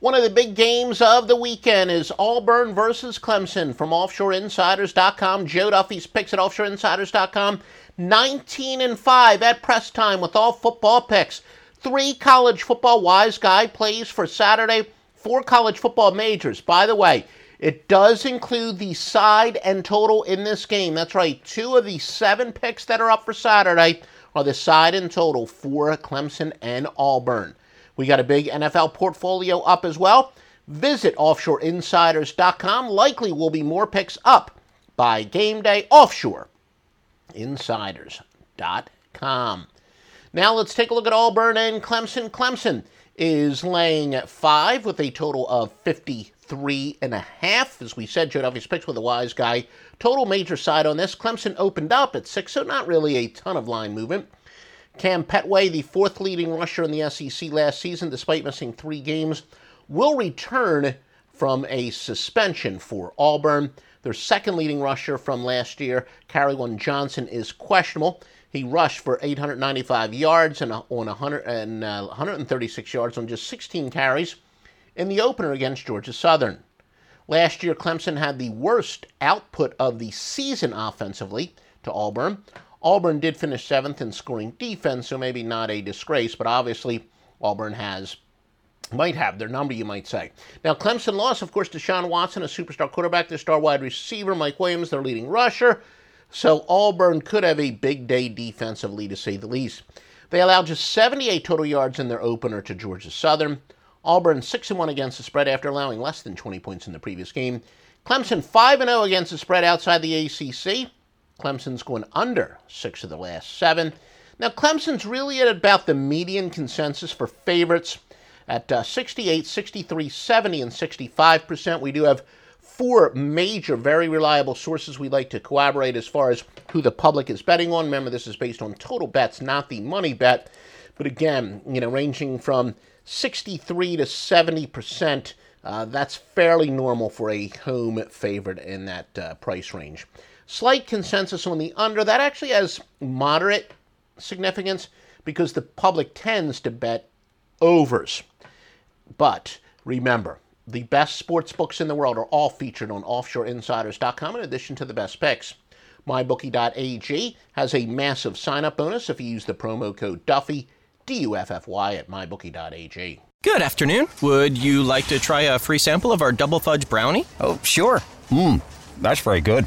One of the big games of the weekend is Auburn versus Clemson from OffshoreInsiders.com. Joe Duffy's picks at OffshoreInsiders.com. 19 and 5 at press time with all football picks. Three college football wise guy plays for Saturday, four college football majors. By the way, it does include the side and total in this game. That's right, two of the seven picks that are up for Saturday are the side and total for Clemson and Auburn. We got a big NFL portfolio up as well. Visit offshoreinsiders.com. Likely will be more picks up by game day. Offshoreinsiders.com. Now let's take a look at Auburn and Clemson. Clemson is laying at five with a total of 53 and a half. As we said, Joe Duffy's picks with a wise guy. Total major side on this. Clemson opened up at six, so not really a ton of line movement. Cam Pettway, the fourth leading rusher in the SEC last season, despite missing three games, will return from a suspension for Auburn. Their second leading rusher from last year, Kerryon Johnson, is questionable. He rushed for 895 yards and on 100 and, uh, 136 yards on just 16 carries in the opener against Georgia Southern. Last year, Clemson had the worst output of the season offensively to Auburn. Auburn did finish seventh in scoring defense, so maybe not a disgrace, but obviously Auburn has might have their number, you might say. Now, Clemson lost, of course, Deshaun Watson, a superstar quarterback, their star wide receiver, Mike Williams, their leading rusher. So Auburn could have a big day defensively, to say the least. They allowed just 78 total yards in their opener to Georgia Southern. Auburn 6 1 against the spread after allowing less than 20 points in the previous game. Clemson 5 0 against the spread outside the ACC. Clemson's going under six of the last seven. Now, Clemson's really at about the median consensus for favorites at uh, 68, 63, 70, and 65%. We do have four major, very reliable sources we like to corroborate as far as who the public is betting on. Remember, this is based on total bets, not the money bet. But again, you know, ranging from 63 to 70%, uh, that's fairly normal for a home favorite in that uh, price range. Slight consensus on the under. That actually has moderate significance because the public tends to bet overs. But remember, the best sports books in the world are all featured on offshoreinsiders.com in addition to the best picks. MyBookie.ag has a massive sign up bonus if you use the promo code Duffy, D U F F Y, at MyBookie.ag. Good afternoon. Would you like to try a free sample of our double fudge brownie? Oh, sure. Mmm, that's very good.